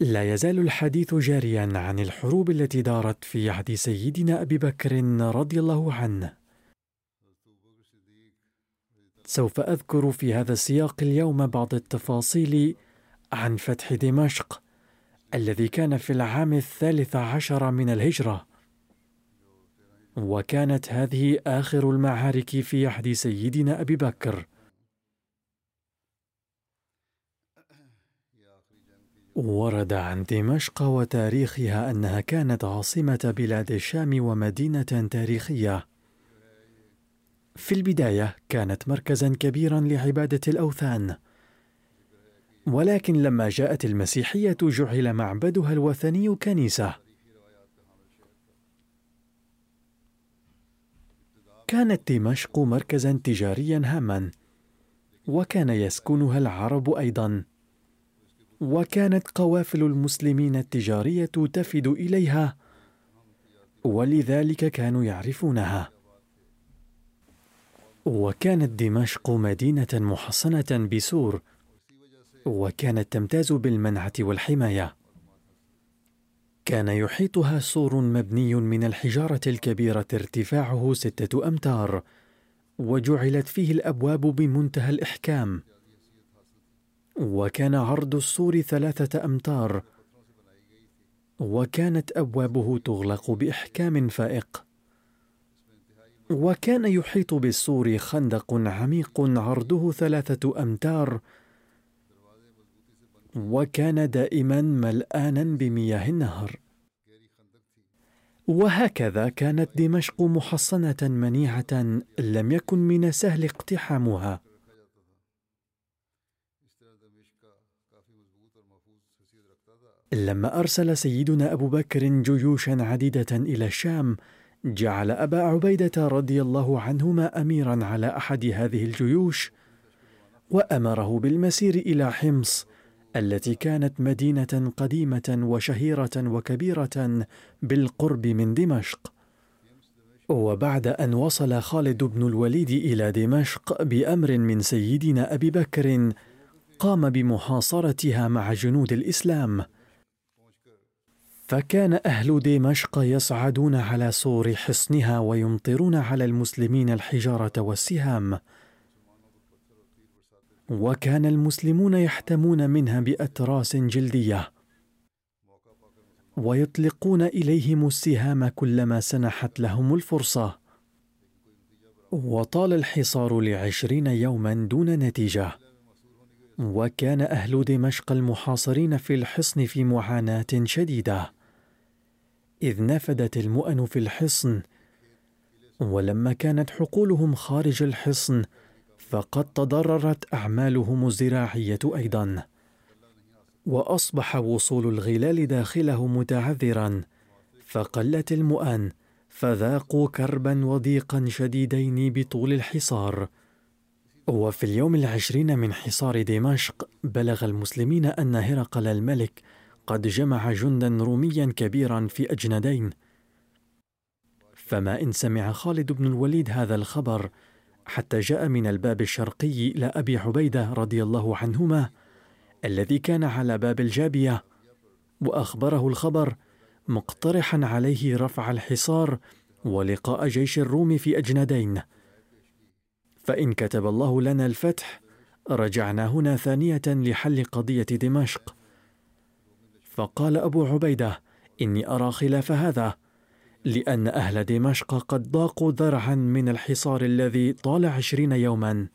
لا يزال الحديث جاريا عن الحروب التي دارت في عهد سيدنا أبي بكر رضي الله عنه. سوف أذكر في هذا السياق اليوم بعض التفاصيل عن فتح دمشق الذي كان في العام الثالث عشر من الهجرة. وكانت هذه آخر المعارك في عهد سيدنا أبي بكر. ورد عن دمشق وتاريخها أنها كانت عاصمة بلاد الشام ومدينة تاريخية. في البداية كانت مركزا كبيرا لعبادة الأوثان. ولكن لما جاءت المسيحية جعل معبدها الوثني كنيسة. كانت دمشق مركزا تجاريا هاما. وكان يسكنها العرب أيضا. وكانت قوافل المسلمين التجارية تفد إليها ولذلك كانوا يعرفونها. وكانت دمشق مدينة محصنة بسور وكانت تمتاز بالمنعة والحماية. كان يحيطها سور مبني من الحجارة الكبيرة ارتفاعه ستة أمتار وجعلت فيه الأبواب بمنتهى الإحكام. وكان عرض السور ثلاثة أمتار وكانت أبوابه تغلق بإحكام فائق. وكان يحيط بالسور خندق عميق عرضه ثلاثة أمتار وكان دائما ملآنا بمياه النهر. وهكذا كانت دمشق محصنة منيعة لم يكن من السهل اقتحامها. لما أرسل سيدنا أبو بكر جيوشا عديدة إلى الشام جعل أبا عبيدة رضي الله عنهما اميرا على أحد هذه الجيوش وأمره بالمسير إلى حمص التي كانت مدينة قديمة وشهيرة وكبيرة بالقرب من دمشق. وبعد أن وصل خالد بن الوليد إلى دمشق بأمر من سيدنا أبي بكر قام بمحاصرتها مع جنود الإسلام. فكان أهل دمشق يصعدون على سور حصنها ويمطرون على المسلمين الحجارة والسهام. وكان المسلمون يحتمون منها بأتراس جلدية. ويطلقون إليهم السهام كلما سنحت لهم الفرصة. وطال الحصار لعشرين يوما دون نتيجة. وكان أهل دمشق المحاصرين في الحصن في معاناة شديدة. إذ نفدت المؤن في الحصن ولما كانت حقولهم خارج الحصن فقد تضررت أعمالهم الزراعية أيضا. وأصبح وصول الغلال داخله متعذرا فقلت المؤن فذاقوا كربا وضيقا شديدين بطول الحصار. وفي اليوم العشرين من حصار دمشق بلغ المسلمين أن هرقل الملك قد جمع جندا روميا كبيرا في أجندين. فما إن سمع خالد بن الوليد هذا الخبر حتى جاء من الباب الشرقي إلى أبي عبيده رضي الله عنهما الذي كان على باب الجابية وأخبره الخبر مقترحا عليه رفع الحصار ولقاء جيش الروم في أجندين. فإن كتب الله لنا الفتح رجعنا هنا ثانية لحل قضية دمشق. فقال أبو عبيدة إني أرى خلاف هذا لأن أهل دمشق قد ضاقوا ذرعا من الحصار الذي طال عشرين يوما.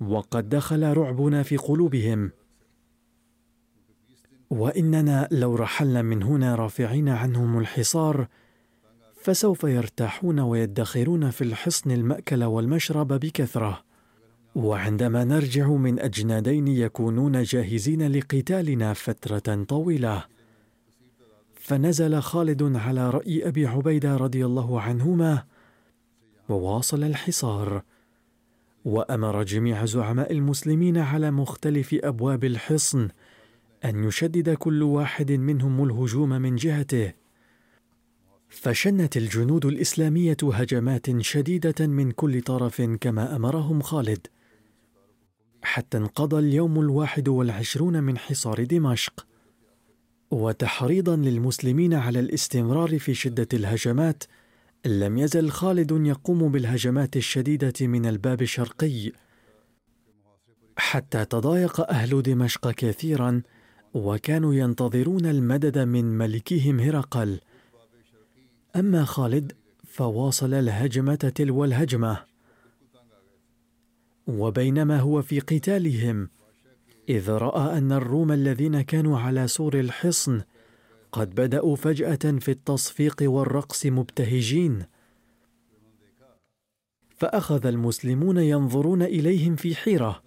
وقد دخل رعبنا في قلوبهم. وإننا لو رحلنا من هنا رافعين عنهم الحصار فسوف يرتاحون ويدخرون في الحصن المأكل والمشرب بكثرة. وعندما نرجع من أجنادين يكونون جاهزين لقتالنا فترة طويلة. فنزل خالد على رأي أبي عبيدة رضي الله عنهما وواصل الحصار. وأمر جميع زعماء المسلمين على مختلف أبواب الحصن أن يشدد كل واحد منهم الهجوم من جهته. فشنت الجنود الإسلامية هجمات شديدة من كل طرف كما أمرهم خالد. حتى انقضى اليوم الواحد والعشرون من حصار دمشق. وتحريضا للمسلمين على الاستمرار في شدة الهجمات لم يزل خالد يقوم بالهجمات الشديدة من الباب الشرقي. حتى تضايق أهل دمشق كثيرا وكانوا ينتظرون المدد من ملكهم هرقل. أما خالد فواصل الهجمة تلو الهجمة. وبينما هو في قتالهم إذ رأى أن الروم الذين كانوا على سور الحصن قد بدأوا فجأة في التصفيق والرقص مبتهجين. فأخذ المسلمون ينظرون إليهم في حيرة.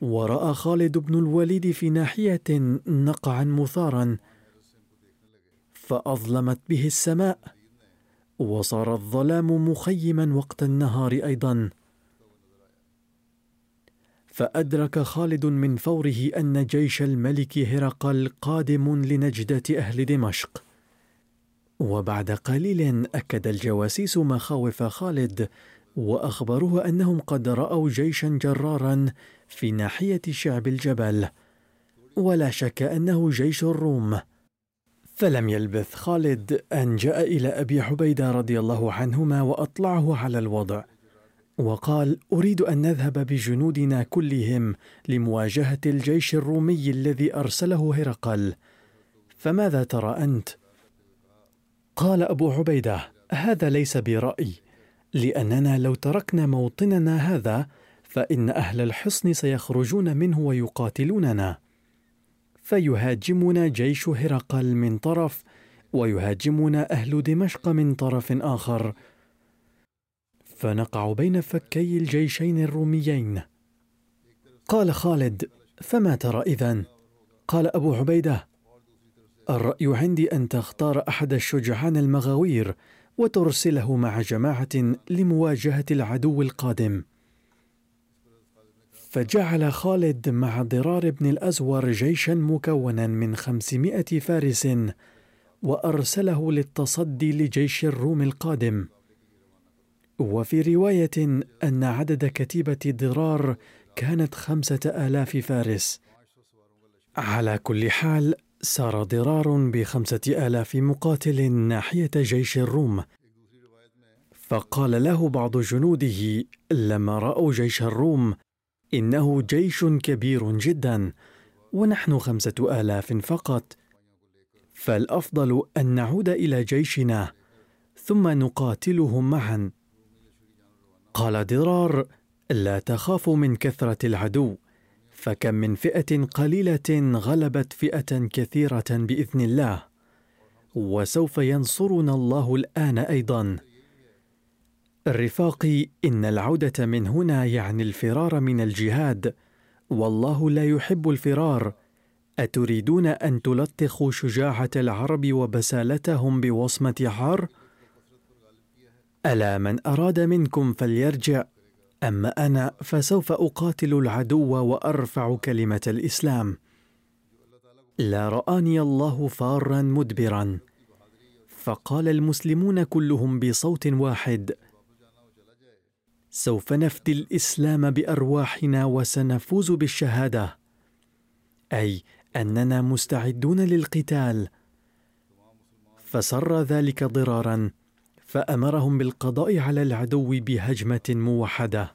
ورأى خالد بن الوليد في ناحية نقعا مثارا فأظلمت به السماء وصار الظلام مخيما وقت النهار أيضا. فأدرك خالد من فوره أن جيش الملك هرقل قادم لنجدة أهل دمشق. وبعد قليل أكد الجواسيس مخاوف خالد وأخبروه أنهم قد رأوا جيشا جرارا في ناحية شعب الجبل. ولا شك أنه جيش الروم. فلم يلبث خالد أن جاء إلى أبي عبيده رضي الله عنهما وأطلعه على الوضع وقال أريد أن نذهب بجنودنا كلهم لمواجهة الجيش الرومي الذي أرسله هرقل. فماذا ترى أنت؟ قال أبو عبيده هذا ليس برايي لأننا لو تركنا موطننا هذا فإن أهل الحصن سيخرجون منه ويقاتلوننا. فيهاجمنا جيش هرقل من طرف ويهاجمنا أهل دمشق من طرف آخر. فنقع بين فكي الجيشين الروميين. قال خالد فما ترى اذن قال أبو عبيدة الرأي عندي أن تختار أحد الشجعان المغاوير وترسله مع جماعة لمواجهة العدو القادم. فجعل خالد مع ضرار بن الأزور جيشا مكونا من خمسمائة فارس وأرسله للتصدي لجيش الروم القادم. وفي رواية أن عدد كتيبة ضرار كانت خمسة آلاف فارس. على كل حال سار ضرار بخمسة آلاف مقاتل ناحية جيش الروم. فقال له بعض جنوده لما رأوا جيش الروم إنه جيش كبير جدا ونحن خمسة آلاف فقط. فالأفضل أن نعود إلى جيشنا ثم نقاتلهم معا. قال درار لا تخافوا من كثرة العدو فكم من فئة قليلة غلبت فئة كثيرة بإذن الله. وسوف ينصرنا الله الآن أيضا. رفاقي إن العودة من هنا يعني الفرار من الجهاد. والله لا يحب الفرار. أتريدون أن تلطخوا شجاعة العرب وبسالتهم بوصمة حار؟ ألا من أراد منكم فليرجع اما أنا فسوف أقاتل العدو وأرفع كلمة الإسلام. لا رآني الله فارا مدبرا. فقال المسلمون كلهم بصوت واحد سوف نفدي الإسلام بأرواحنا وسنفوز بالشهادة. أي أننا مستعدون للقتال. فسر ذلك ضرارا فأمرهم بالقضاء على العدو بهجمة موحدة.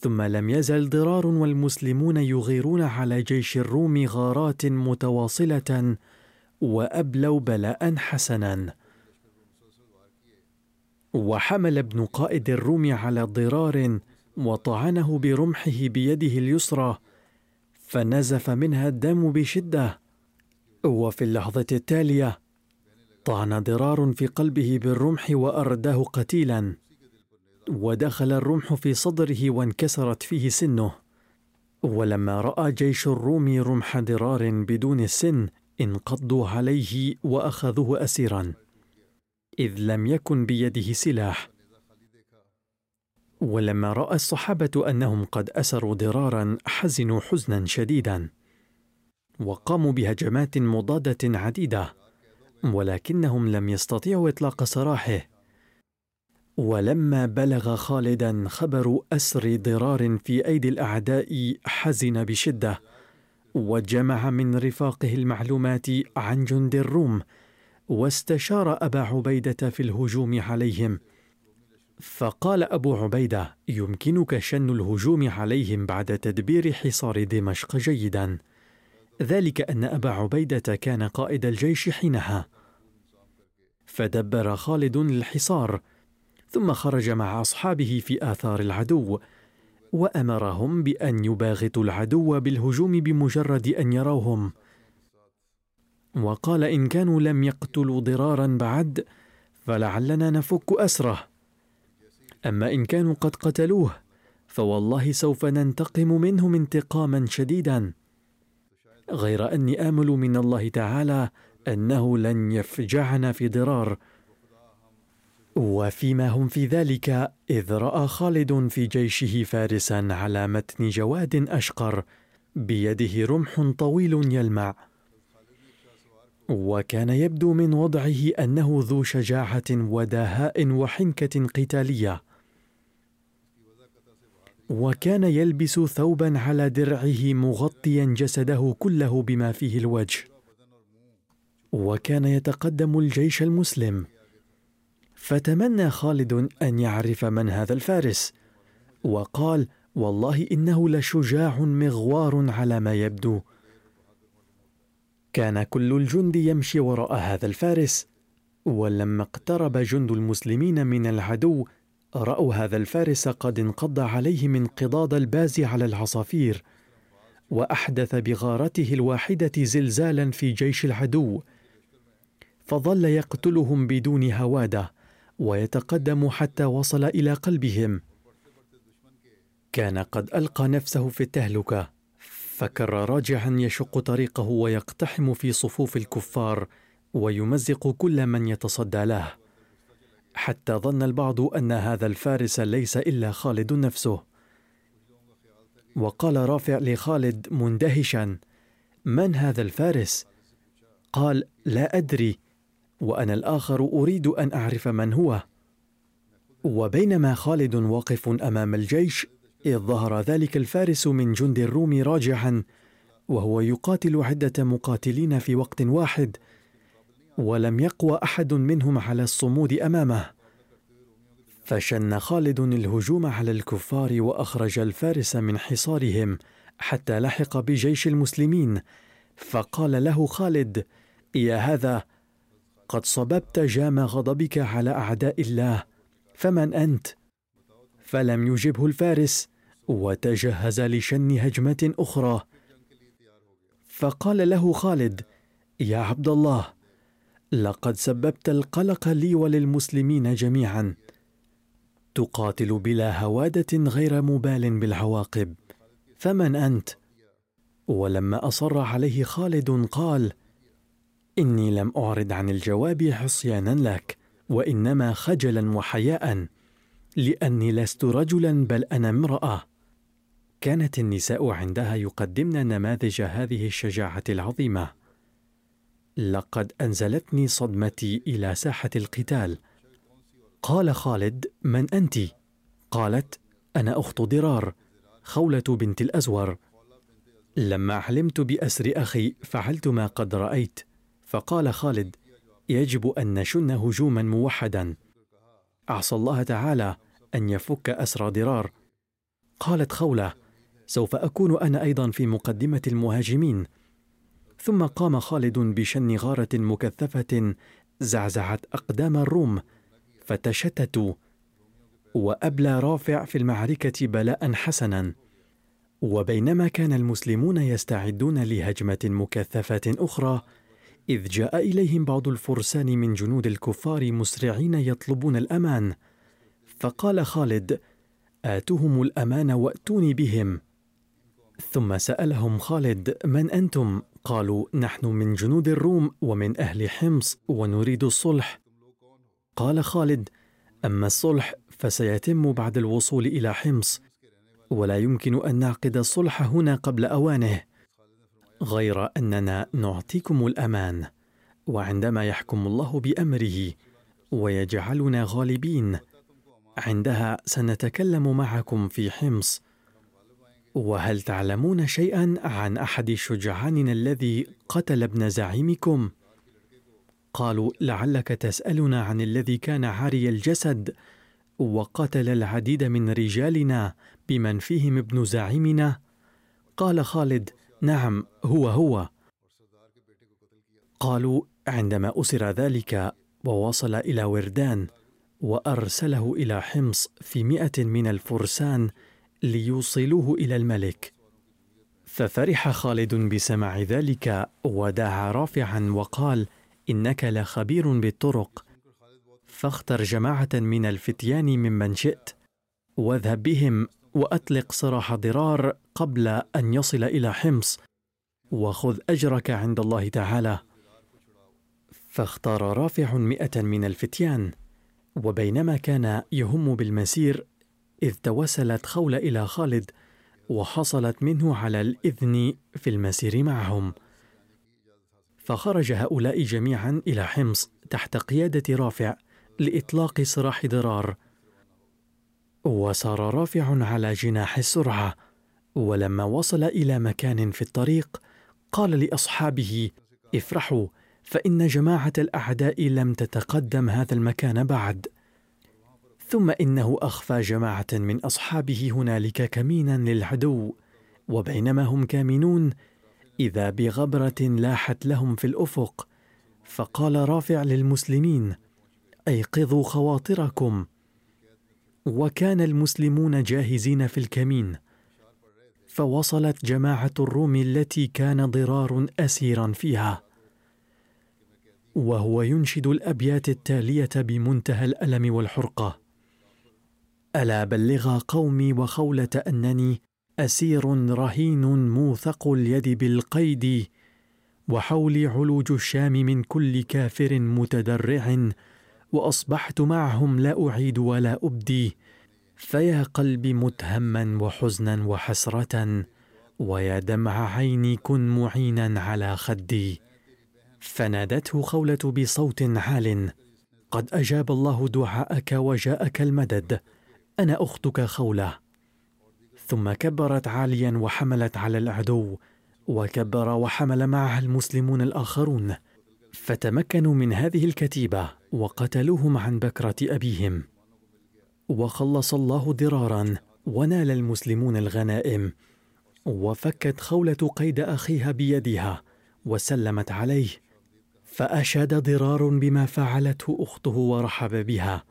ثم لم يزل ضرار والمسلمون يغيرون على جيش الروم غارات متواصلة وأبلوا بلاء حسنا. وحمل ابن قائد الروم على ضرار وطعنه برمحه بيده اليسرى فنزف منها الدم بشدة. وفي اللحظة التالية طعن ضرار في قلبه بالرمح وارداه قتيلا. ودخل الرمح في صدره وانكسرت فيه سنه. ولما رأى جيش الروم رمح ضرار بدون السن انقضوا عليه وأخذوه اسيرا. إذ لم يكن بيده سلاح. ولما رأى الصحابة أنهم قد أسروا ضرارا حزنوا حزنا شديدا. وقاموا بهجمات مضادة عديدة ولكنهم لم يستطيعوا إطلاق سراحه. ولما بلغ خالدا خبر أسر ضرار في أيدي الأعداء حزن بشدة وجمع من رفاقه المعلومات عن جند الروم. واستشار أبا عبيدة في الهجوم عليهم. فقال أبو عبيدة يمكنك شن الهجوم عليهم بعد تدبير حصار دمشق جيدا. ذلك أن أبا عبيدة كان قائد الجيش حينها. فدبر خالد الحصار ثم خرج مع أصحابه في آثار العدو وأمرهم بأن يباغتوا العدو بالهجوم بمجرد أن يروهم. وقال إن كانوا لم يقتلوا ضرارا بعد فلعلنا نفك أسره. أما إن كانوا قد قتلوه فوالله سوف ننتقم منهم انتقاما شديدا. غير أني آمل من الله تعالى أنه لن يفجعنا في ضرار. وفيما هم في ذلك إذ رأى خالد في جيشه فارسا على متن جواد أشقر بيده رمح طويل يلمع. وكان يبدو من وضعه أنه ذو شجاعة ودهاء وحنكة قتالية. وكان يلبس ثوبا على درعه مغطيا جسده كله بما فيه الوجه. وكان يتقدم الجيش المسلم. فتمنى خالد أن يعرف من هذا الفارس. وقال والله إنه لشجاع مغوار على ما يبدو. كان كل الجند يمشي وراء هذا الفارس ولما اقترب جند المسلمين من العدو رأوا هذا الفارس قد انقض عليه من قضاض الباز على العصافير وأحدث بغارته الواحدة زلزالا في جيش العدو. فظل يقتلهم بدون هوادة ويتقدم حتى وصل إلى قلبهم. كان قد ألقى نفسه في التهلكة. فكر راجعا يشق طريقه ويقتحم في صفوف الكفار ويمزق كل من يتصدى له. حتى ظن البعض أن هذا الفارس ليس إلا خالد نفسه. وقال رافع لخالد مندهشا من هذا الفارس؟ قال لا أدري وأنا الآخر أريد أن أعرف من هو. وبينما خالد واقف أمام الجيش إذ ظهر ذلك الفارس من جند الروم راجعا وهو يقاتل عدة مقاتلين في وقت واحد ولم يقوى أحد منهم على الصمود أمامه. فشن خالد الهجوم على الكفار وأخرج الفارس من حصارهم حتى لحق بجيش المسلمين. فقال له خالد يا هذا قد صببت جام غضبك على أعداء الله فمن أنت؟ فلم يجبه الفارس. وتجهز لشن هجمه أخرى. فقال له خالد يا عبد الله لقد سببت القلق لي وللمسلمين جميعا. تقاتل بلا هوادة غير مبال بالعواقب. فمن أنت? ولما أصر عليه خالد قال إني لم أعرض عن الجواب عصيانا لك وإنما خجلا وحياء لأني لست رجلا بل أنا امرأة. كانت النساء عندها يقدمن نماذج هذه الشجاعة العظيمة. لقد أنزلتني صدمتي إلى ساحة القتال. قال خالد من أنت؟ قالت أنا أخت ضرار خولة بنت الأزور. لما علمت بأسر أخي فعلت ما قد رأيت. فقال خالد يجب أن نشن هجوما موحدا. عسى الله تعالى أن يفك اسر ضرار. قالت خولة سوف أكون أنا أيضا في مقدمة المهاجمين. ثم قام خالد بشن غارة مكثفة زعزعت أقدام الروم فتشتتوا وأبلى رافع في المعركة بلاء حسنا. وبينما كان المسلمون يستعدون لهجمة مكثفة أخرى إذ جاء إليهم بعض الفرسان من جنود الكفار مسرعين يطلبون الأمان. فقال خالد اتهم الأمان وأتوني بهم. ثم سألهم خالد من أنتم؟ قالوا نحن من جنود الروم ومن أهل حمص ونريد الصلح. قال خالد أما الصلح فسيتم بعد الوصول إلى حمص ولا يمكن أن نعقد الصلح هنا قبل أوانه غير أننا نعطيكم الأمان وعندما يحكم الله بأمره ويجعلنا غالبين عندها سنتكلم معكم في حمص. وهل تعلمون شيئا عن أحد شجعاننا الذي قتل ابن زعيمكم؟ قالوا لعلك تسألنا عن الذي كان عاري الجسد وقتل العديد من رجالنا بمن فيهم ابن زعيمنا؟ قال خالد نعم هو هو. قالوا عندما أسر ذلك ووصل إلى وردان وأرسله إلى حمص في مئة من الفرسان ليوصلوه إلى الملك. ففرح خالد بسماع ذلك ودعا رافعا وقال إنك لخبير بالطرق. فاختر جماعة من الفتيان ممن شئت واذهب بهم وأطلق سراح ضرار قبل أن يصل إلى حمص وخذ أجرك عند الله تعالى. فاختار رافع مئة من الفتيان وبينما كان يهم بالمسير إذ توسلت خولة إلى خالد وحصلت منه على الإذن في المسير معهم. فخرج هؤلاء جميعا إلى حمص تحت قيادة رافع لإطلاق سراح ضرار. وسار رافع على جناح السرعة ولما وصل إلى مكان في الطريق قال لأصحابه افرحوا فإن جماعة الأعداء لم تتقدم هذا المكان بعد. ثم إنه أخفى جماعة من أصحابه هنالك كمينا للعدو وبينما هم كامنون إذا بغبرة لاحت لهم في الأفق فقال رافع للمسلمين أيقظوا خواطركم. وكان المسلمون جاهزين في الكمين فوصلت جماعة الروم التي كان ضرار أسيرا فيها. وهو ينشد الأبيات التالية بمنتهى الألم والحرقة. ألا بلغا قومي وخولة أنني أسير رهين موثق اليد بالقيد وحولي علوج الشام من كل كافر متدرع وأصبحت معهم لا أعيد ولا أبدي. فيا قلبي متهما وحزنا وحسرة ويا دمع عيني كن معينا على خدي. فنادته خولة بصوت عال قد أجاب الله دعاءك وجاءك المدد. أنا أختك خولة. ثم كبرت عاليا وحملت على العدو وكبر وحمل معها المسلمون الآخرون. فتمكنوا من هذه الكتيبة وقتلوهم عن بكرة أبيهم. وخلص الله ضرارا ونال المسلمون الغنائم. وفكت خولة قيد أخيها بيدها وسلمت عليه فأشاد ضرار بما فعلته أخته ورحب بها.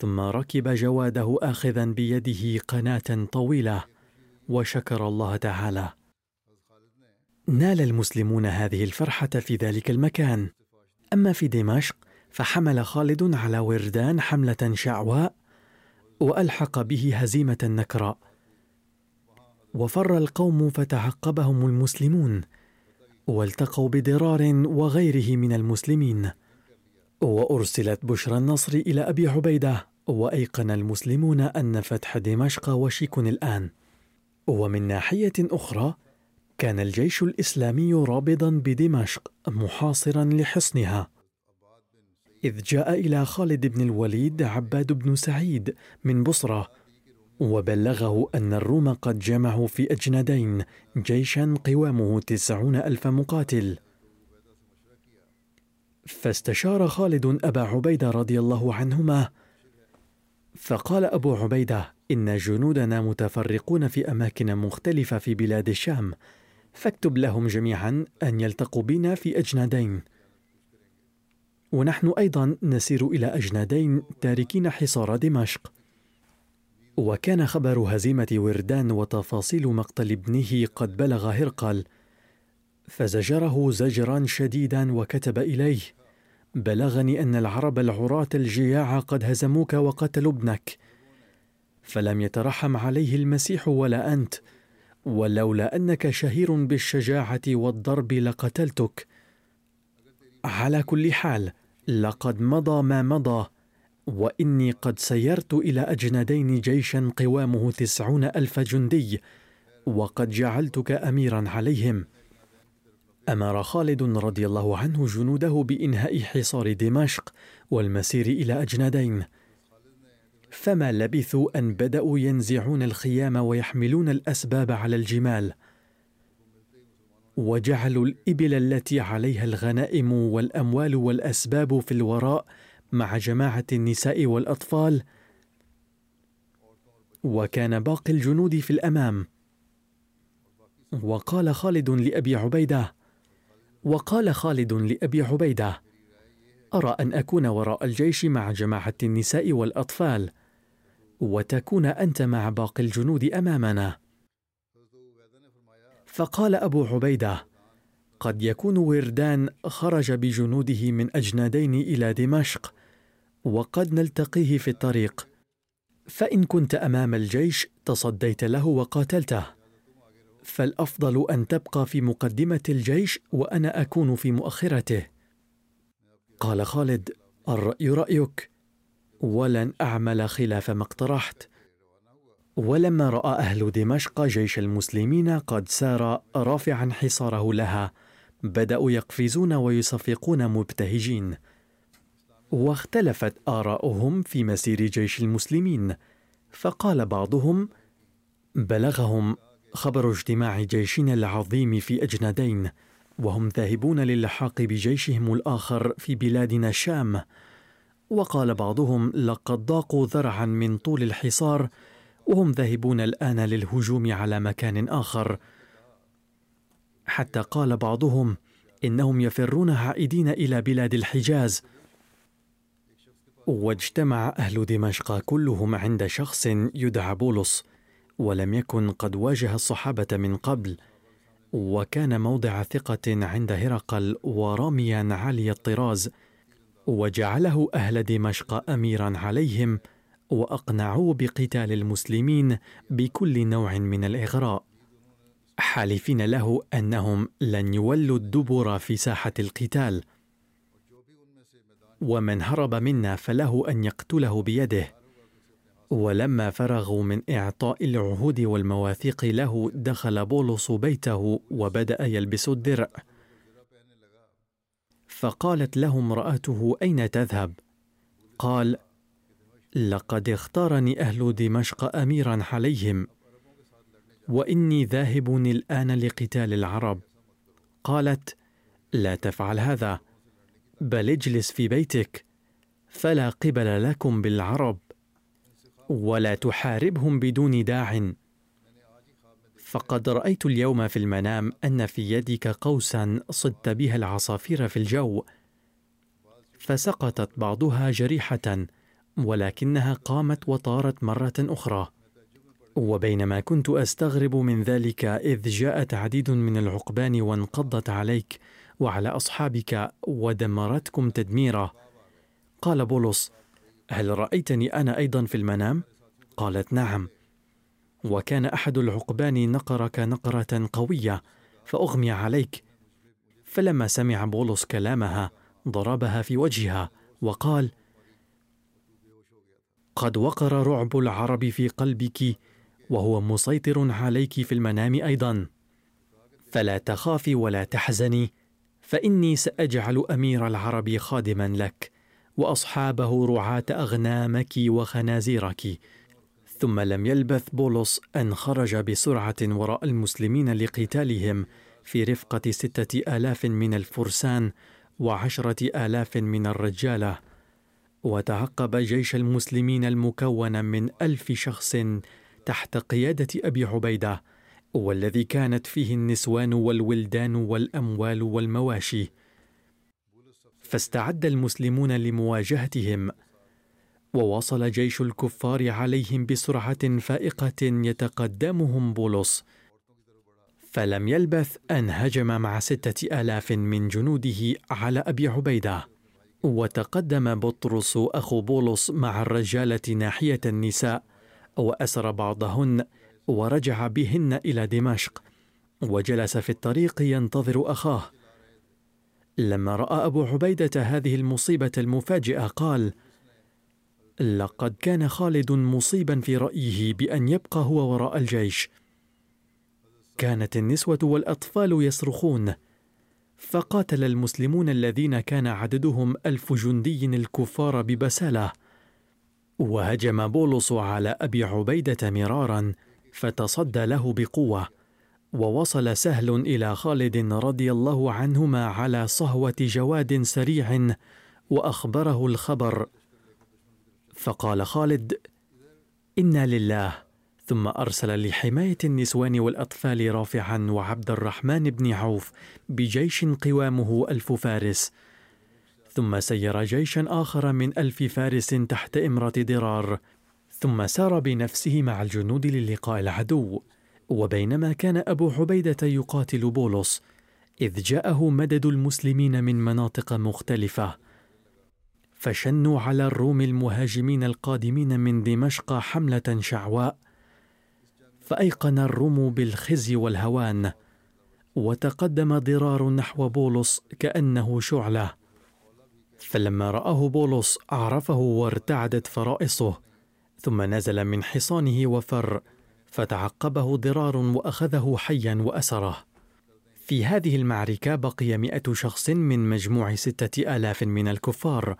ثم ركب جواده اخذا بيده قناة طويلة وشكر الله تعالى. نال المسلمون هذه الفرحة في ذلك المكان. أما في دمشق فحمل خالد على وردان حملة شعواء وألحق به هزيمة نكراء وفر القوم فتعقبهم المسلمون والتقوا بضرار وغيره من المسلمين. وأرسلت بشرى النصر إلى أبي عبيدة. وأيقن المسلمون أن فتح دمشق وشيك الآن. ومن ناحية أخرى كان الجيش الإسلامي رابضا بدمشق محاصرا لحصنها. إذ جاء إلى خالد بن الوليد عباد بن سعيد من بصرة وبلغه أن الروم قد جمعوا في أجندين جيشا قوامه تسعون ألف مقاتل. فاستشار خالد أبا عبيدة رضي الله عنهما فقال أبو عبيدة إن جنودنا متفرقون في أماكن مختلفة في بلاد الشام فاكتب لهم جميعا أن يلتقوا بنا في أجنادين. ونحن أيضا نسير إلى أجنادين تاركين حصار دمشق. وكان خبر هزيمة وردان وتفاصيل مقتل ابنه قد بلغ هرقل فزجره زجرا شديدا وكتب إليه. بلغني أن العرب العراة الجياع قد هزموك وقتلوا ابنك فلم يترحم عليه المسيح ولا أنت ولولا أنك شهير بالشجاعة والضرب لقتلتك. على كل حال لقد مضى ما مضى وإني قد سيرت إلى أجندين جيشا قوامه تسعون ألف جندي وقد جعلتك أميرا عليهم. أمر خالد رضي الله عنه جنوده بإنهاء حصار دمشق والمسير إلى أجندين فما لبثوا أن بدأوا ينزعون الخيام ويحملون الأسباب على الجمال. وجعلوا الإبل التي عليها الغنائم والأموال والأسباب في الوراء مع جماعة النساء والأطفال. وكان باقي الجنود في الأمام. وقال خالد لأبي عبيدة وقال خالد لأبي عبيدة أرى أن أكون وراء الجيش مع جماعة النساء والأطفال وتكون أنت مع باقي الجنود أمامنا. فقال أبو عبيدة قد يكون وردان خرج بجنوده من أجنادين إلى دمشق وقد نلتقيه في الطريق فإن كنت أمام الجيش تصديت له وقاتلته. فالأفضل أن تبقى في مقدمة الجيش وأنا أكون في مؤخرته. قال خالد الرأي رأيك. ولن أعمل خلاف ما اقترحت. ولما رأى أهل دمشق جيش المسلمين قد سار رافعا حصاره لها بدأوا يقفزون ويصفقون مبتهجين. واختلفت آراؤهم في مسير جيش المسلمين فقال بعضهم بلغهم خبر اجتماع جيشنا العظيم في أجندين وهم ذاهبون للحاق بجيشهم الآخر في بلادنا الشام وقال بعضهم لقد ضاقوا ذرعا من طول الحصار وهم ذاهبون الآن للهجوم على مكان آخر. حتى قال بعضهم إنهم يفرون عائدين إلى بلاد الحجاز. واجتمع أهل دمشق كلهم عند شخص يدعى بولس ولم يكن قد واجه الصحابة من قبل وكان موضع ثقة عند هرقل وراميا عالي الطراز وجعله أهل دمشق أميرا عليهم وأقنعوه بقتال المسلمين بكل نوع من الإغراء حالفين له أنهم لن يولوا الدبر في ساحة القتال. ومن هرب منا فله أن يقتله بيده. ولما فرغوا من إعطاء العهود والمواثيق له دخل بولس بيته وبدأ يلبس الدرع. فقالت له امراته أين تذهب؟ قال لقد اختارني أهل دمشق أميرا عليهم وإني ذاهب الآن لقتال العرب. قالت لا تفعل هذا بل اجلس في بيتك فلا قبل لكم بالعرب. ولا تحاربهم بدون داع. فقد رأيت اليوم في المنام أن في يدك قوسا صدت بها العصافير في الجو. فسقطت بعضها جريحة ولكنها قامت وطارت مرة أخرى. وبينما كنت أستغرب من ذلك إذ جاءت عديد من العقبان وانقضت عليك وعلى أصحابك ودمرتكم تدميرا. قال بولس هل رأيتني أنا أيضا في المنام؟ قالت نعم. وكان أحد العقبان نقرك نقرة قوية فأغمي عليك. فلما سمع بولس كلامها ضربها في وجهها وقال قد وقر رعب العرب في قلبك وهو مسيطر عليك في المنام أيضا. فلا تخافي ولا تحزني فإني سأجعل أمير العرب خادما لك. وأصحابه رعاة أغنامك وخنازيرك. ثم لم يلبث بولس أن خرج بسرعة وراء المسلمين لقتالهم في رفقة ستة آلاف من الفرسان وعشرة آلاف من الرجاله وتعقب جيش المسلمين المكون من ألف شخص تحت قيادة أبي عبيدة والذي كانت فيه النسوان والولدان والأموال والمواشي. فاستعد المسلمون لمواجهتهم. ووصل جيش الكفار عليهم بسرعة فائقة يتقدمهم بولس. فلم يلبث أن هجم مع ستة آلاف من جنوده على أبي عبيدة. وتقدم بطرس اخو بولس مع الرجاله ناحية النساء وأسر بعضهن ورجع بهن إلى دمشق. وجلس في الطريق ينتظر أخاه. لما رأى أبو عبيدة هذه المصيبة المفاجئة قال لقد كان خالد مصيبا في رأيه بأن يبقى هو وراء الجيش. كانت النسوة والأطفال يصرخون. فقاتل المسلمون الذين كان عددهم ألف جندي الكفار ببسالة. وهجم بولس على أبي عبيدة مرارا فتصدى له بقوة. ووصل سهل إلى خالد رضي الله عنهما على صهوة جواد سريع وأخبره الخبر. فقال خالد إنا لله. ثم أرسل لحماية النسوان والأطفال رافعا وعبد الرحمن بن عوف بجيش قوامه ألف فارس. ثم سير جيشا آخر من ألف فارس تحت إمرة ضرار. ثم سار بنفسه مع الجنود للقاء العدو. وبينما كان أبو عبيده يقاتل بولس إذ جاءه مدد المسلمين من مناطق مختلفة. فشنوا على الروم المهاجمين القادمين من دمشق حملة شعواء فأيقن الروم بالخزي والهوان وتقدم ضرار نحو بولس كأنه شعلة. فلما رآه بولس عرفه وارتعدت فرائصه ثم نزل من حصانه وفر فتعقبه ضرار وأخذه حيا واسره في هذه المعركة بقي مائه شخص من مجموع ستة آلاف من الكفار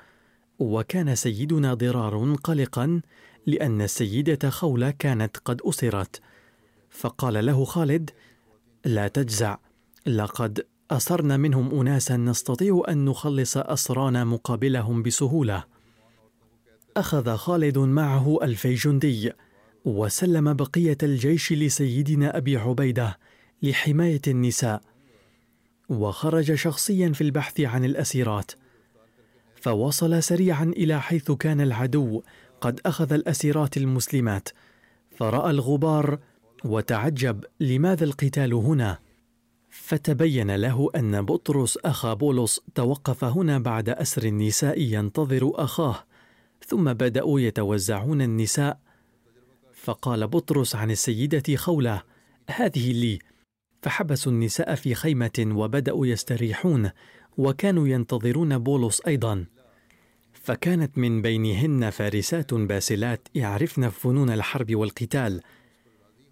وكان سيدنا ضرار قلقا لأن السيدة خولة كانت قد أسرت. فقال له خالد لا تجزع لقد أصرنا منهم أناسا نستطيع أن نخلص أسرانا مقابلهم بسهولة. أخذ خالد معه ألفي جندي وسلم بقية الجيش لسيدنا أبي عبيدة لحماية النساء وخرج شخصيا في البحث عن الأسيرات فوصل سريعا إلى حيث كان العدو قد أخذ الأسيرات المسلمات فرأى الغبار وتعجب لماذا القتال هنا؟ فتبين له أن بطرس أخا بولس توقف هنا بعد أسر النساء ينتظر أخاه ثم بدأوا يتوزعون النساء فقال بطرس عن السيدة خوله هذه لي. فحبسوا النساء في خيمة وبدأوا يستريحون وكانوا ينتظرون بولس أيضا. فكانت من بينهن فارسات باسلات يعرفن فنون الحرب والقتال.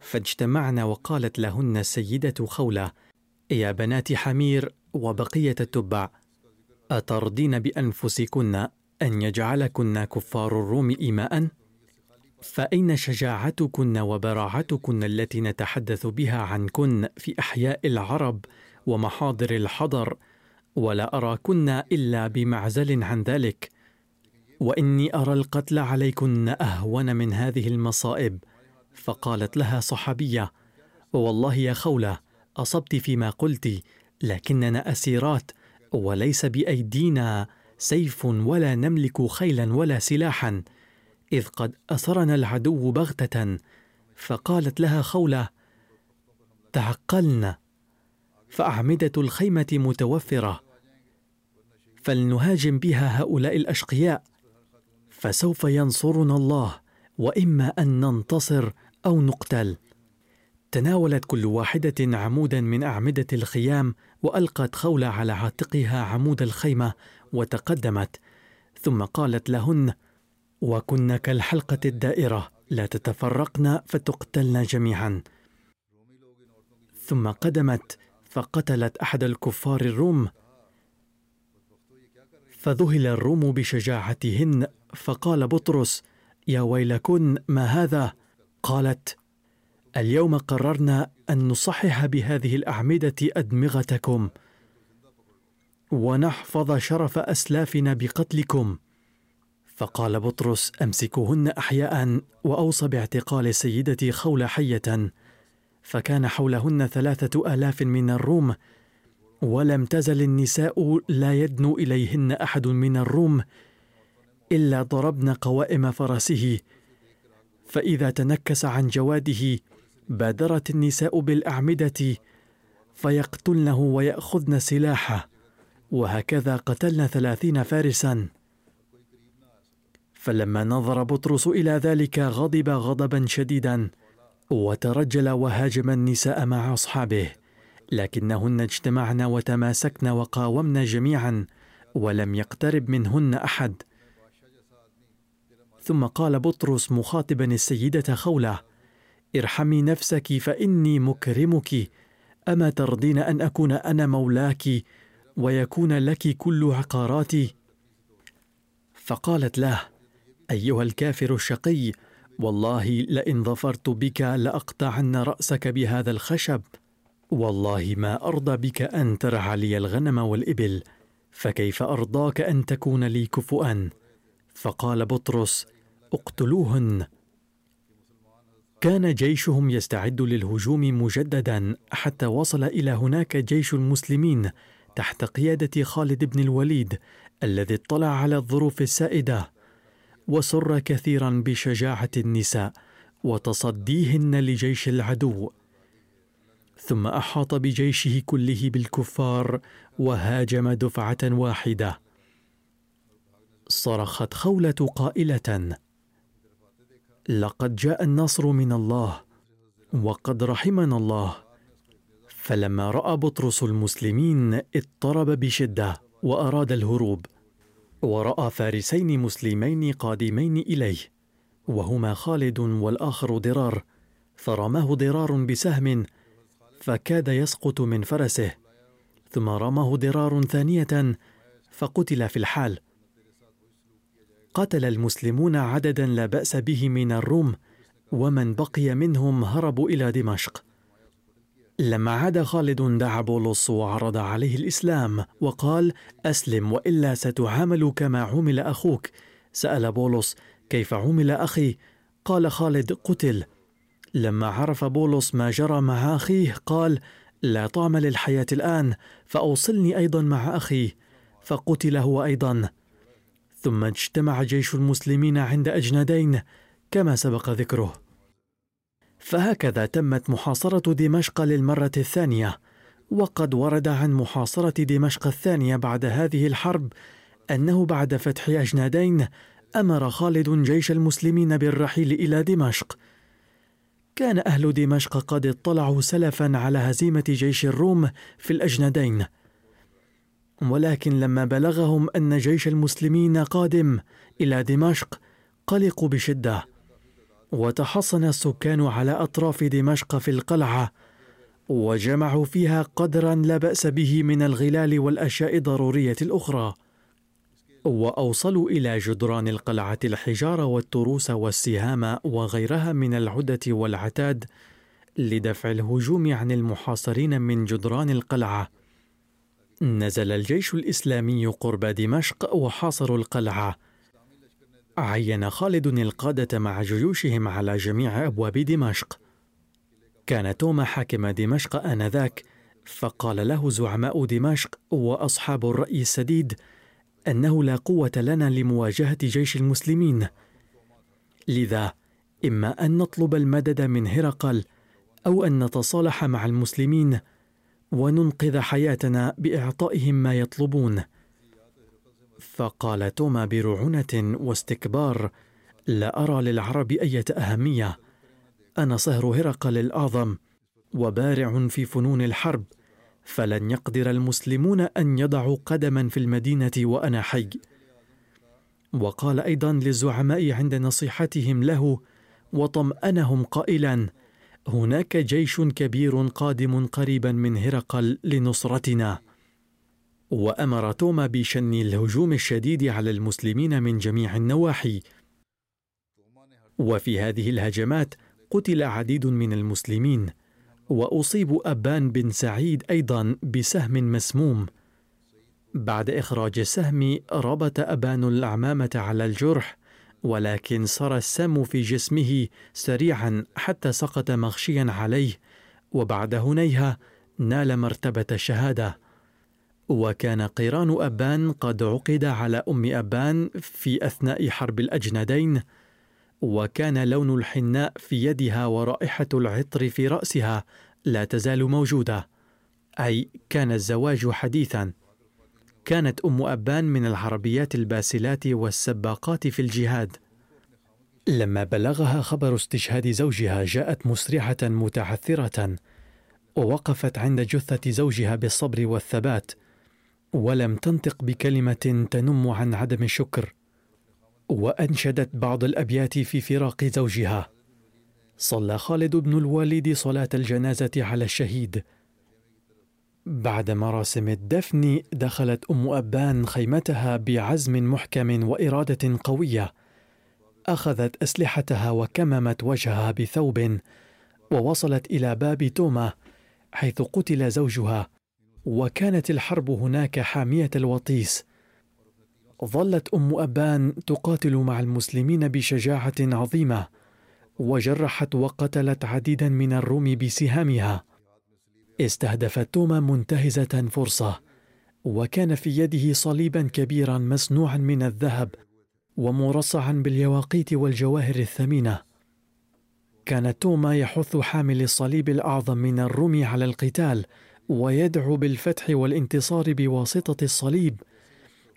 فاجتمعن وقالت لهن السيدة خوله يا بنات حمير وبقية التبع أترضين بأنفسكن أن يجعلكن كفار الروم ايماء؟ فاين شجاعتكن وبراعتكن التي نتحدث بها عنكن في أحياء العرب ومحاضر الحضر ولا أراكن إلا بمعزل عن ذلك. وإني أرى القتل عليكن أهون من هذه المصائب. فقالت لها صحابية والله يا خولة أصبت فيما قلت لكننا أسيرات وليس بأيدينا سيف ولا نملك خيلا ولا سلاحا. إذ قد أسرنا العدو بغتة فقالت لها خولة تعقلنا فأعمدة الخيمة متوفرة فلنهاجم بها هؤلاء الأشقياء فسوف ينصرنا الله وإما أن ننتصر أو نقتل. تناولت كل واحدة عمودا من أعمدة الخيام وألقت خولة على عاتقها عمود الخيمة وتقدمت ثم قالت لهن وكن كالحلقة الدائرة لا تتفرقن فتقتلن جميعا. ثم قدمت فقتلت أحد الكفار الروم. فذهل الروم بشجاعتهن فقال بطرس يا ويلكن ما هذا؟ قالت اليوم قررنا أن نصحح بهذه الأعمدة أدمغتكم. ونحفظ شرف أسلافنا بقتلكم. فقال بطرس أمسكوهن احياء وأوصى باعتقال سيدتي خول حية. فكان حولهن ثلاثة آلاف من الروم ولم تزل النساء لا يدنو إليهن أحد من الروم إلا ضربن قوائم فرسه. فإذا تنكس عن جواده بادرت النساء بالأعمدة فيقتلنه ويأخذن سلاحه. وهكذا قتلن ثلاثين فارسا. فلما نظر بطرس إلى ذلك غضب غضبا شديدا وترجل وهاجم النساء مع أصحابه. لكنهن اجتمعن وتماسكن وقاومن جميعا ولم يقترب منهن أحد. ثم قال بطرس مخاطبا السيدة خوله ارحمي نفسك فإني مكرمك. أما ترضين أن أكون أنا مولاك ويكون لك كل عقاراتي؟ فقالت له أيها الكافر الشقي والله لئن ظفرت بك لأقطعن رأسك بهذا الخشب. والله ما أرضى بك أن ترعى لي الغنم والإبل فكيف أرضاك أن تكون لي كفؤا؟ فقال بطرس اقتلوهن. كان جيشهم يستعد للهجوم مجددا حتى وصل إلى هناك جيش المسلمين تحت قيادة خالد بن الوليد الذي اطلع على الظروف السائدة. وسر كثيرا بشجاعة النساء وتصديهن لجيش العدو. ثم أحاط بجيشه كله بالكفار وهاجم دفعة واحدة. صرخت خولة قائلة لقد جاء النصر من الله وقد رحمنا الله. فلما رأى بطرس المسلمين اضطرب بشدة وأراد الهروب. ورأى فارسين مسلمين قادمين إليه وهما خالد والآخر ضرار فرماه ضرار بسهم فكاد يسقط من فرسه ثم رماه ضرار ثانية فقتل في الحال. قتل المسلمون عددا لا بأس به من الروم ومن بقي منهم هربوا إلى دمشق. لما عاد خالد دعا بولس وعرض عليه الإسلام وقال أسلم وإلا ستعامل كما عمل أخوك. سأل بولس كيف عمل أخي؟ قال خالد قتل. لما عرف بولس ما جرى مع أخيه قال لا طعم للحياة الآن فأوصلني أيضا مع أخي. فقتل هو أيضا. ثم اجتمع جيش المسلمين عند أجنادين كما سبق ذكره. فهكذا تمت محاصرة دمشق للمرة الثانية وقد ورد عن محاصرة دمشق الثانية بعد هذه الحرب أنه بعد فتح أجنادين أمر خالد جيش المسلمين بالرحيل إلى دمشق. كان أهل دمشق قد اطلعوا سلفا على هزيمة جيش الروم في الاجندين ولكن لما بلغهم أن جيش المسلمين قادم إلى دمشق قلقوا بشدة. وتحصن السكان على أطراف دمشق في القلعة وجمعوا فيها قدرا لا بأس به من الغلال والأشياء الضرورية الأخرى. وأوصلوا إلى جدران القلعة الحجار والتروس والسهام وغيرها من العدة والعتاد لدفع الهجوم عن المحاصرين من جدران القلعة. نزل الجيش الإسلامي قرب دمشق وحاصروا القلعة. عين خالد القادة مع جيوشهم على جميع أبواب دمشق. كان توما حاكم دمشق آنذاك فقال له زعماء دمشق وأصحاب الرأي السديد أنه لا قوة لنا لمواجهة جيش المسلمين. لذا إما أن نطلب المدد من هرقل أو أن نتصالح مع المسلمين وننقذ حياتنا بإعطائهم ما يطلبون. فقال توما برعونه واستكبار لا أرى للعرب إيه أهمية. أنا صهر هرقل الاعظم وبارع في فنون الحرب. فلن يقدر المسلمون أن يضعوا قدما في المدينة وأنا حي. وقال أيضا للزعماء عند نصيحتهم له وطمأنهم قائلا هناك جيش كبير قادم قريبا من هرقل لنصرتنا. وأمر توما بشن الهجوم الشديد على المسلمين من جميع النواحي. وفي هذه الهجمات قتل عديد من المسلمين وأصيب أبان بن سعيد أيضا بسهم مسموم. بعد إخراج السهم ربط أبان العمامه على الجرح ولكن سرى السم في جسمه سريعا حتى سقط مغشيا عليه. وبعد هنيهه نال مرتبة الشهادة. وكان قيران أبان قد عقد على أم أبان في أثناء حرب الاجندين وكان لون الحناء في يدها ورائحة العطر في رأسها لا تزال موجودة. أي كان الزواج حديثا. كانت أم أبان من العربيات الباسلات والسباقات في الجهاد. لما بلغها خبر استشهاد زوجها جاءت مسرعة متعثرة ووقفت عند جثة زوجها بالصبر والثبات. ولم تنطق بكلمة تنم عن عدم الشكر وأنشدت بعض الأبيات في فراق زوجها. صلى خالد بن الوالد صلاة الجنازة على الشهيد. بعد مراسم الدفن دخلت أم أبان خيمتها بعزم محكم وإرادة قوية. أخذت أسلحتها وكممت وجهها بثوب ووصلت إلى باب توما حيث قتل زوجها. وكانت الحرب هناك حامية الوطيس. ظلت أم أبان تقاتل مع المسلمين بشجاعة عظيمة وجرحت وقتلت عديدا من الروم بسهامها. استهدفت توما منتهزة فرصة وكان في يده صليبا كبيرا مصنوعا من الذهب ومرصعا باليواقيت والجواهر الثمينة. كان توما يحث حامل الصليب الأعظم من الروم على القتال ويدعو بالفتح والانتصار بواسطة الصليب.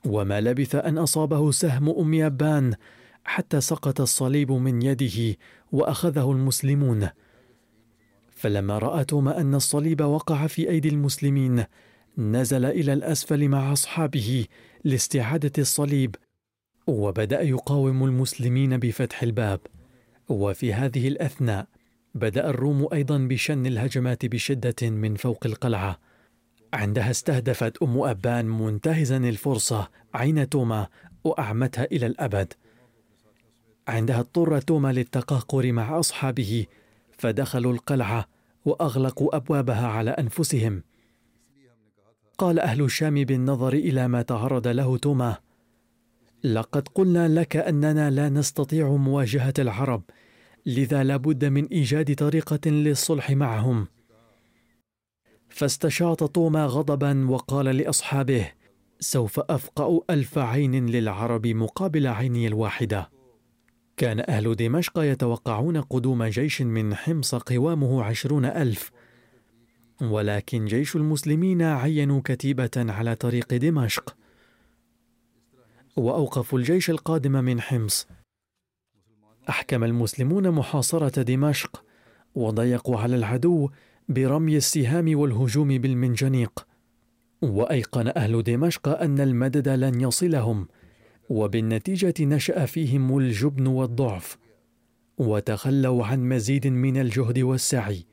وما لبث أن أصابه سهم أم يابان حتى سقط الصليب من يده وأخذه المسلمون. فلما رأى توما أن الصليب وقع في أيدي المسلمين نزل إلى الأسفل مع أصحابه لاستعادة الصليب وبدأ يقاوم المسلمين بفتح الباب. وفي هذه الأثناء بدأ الروم أيضا بشن الهجمات بشدة من فوق القلعة. عندها استهدفت أم أبان منتهزا الفرصة عين توما وأعمتها إلى الأبد. عندها اضطر توما للتقهقر مع أصحابه فدخلوا القلعة وأغلقوا أبوابها على أنفسهم. قال أهل الشام بالنظر إلى ما تعرض له توما لقد قلنا لك أننا لا نستطيع مواجهة العرب لذا لابد من إيجاد طريقة للصلح معهم. فاستشاط توما غضبا وقال لأصحابه سوف أفقأ ألف عين للعرب مقابل عيني الواحدة. كان أهل دمشق يتوقعون قدوم جيش من حمص قوامه عشرون ألف. ولكن جيش المسلمين عينوا كتيبة على طريق دمشق. وأوقفوا الجيش القادم من حمص. أحكم المسلمون محاصرة دمشق وضيقوا على العدو برمي السهام والهجوم بالمنجنيق. وأيقن أهل دمشق أن المدد لن يصلهم وبالنتيجة نشأ فيهم الجبن والضعف. وتخلوا عن مزيد من الجهد والسعي.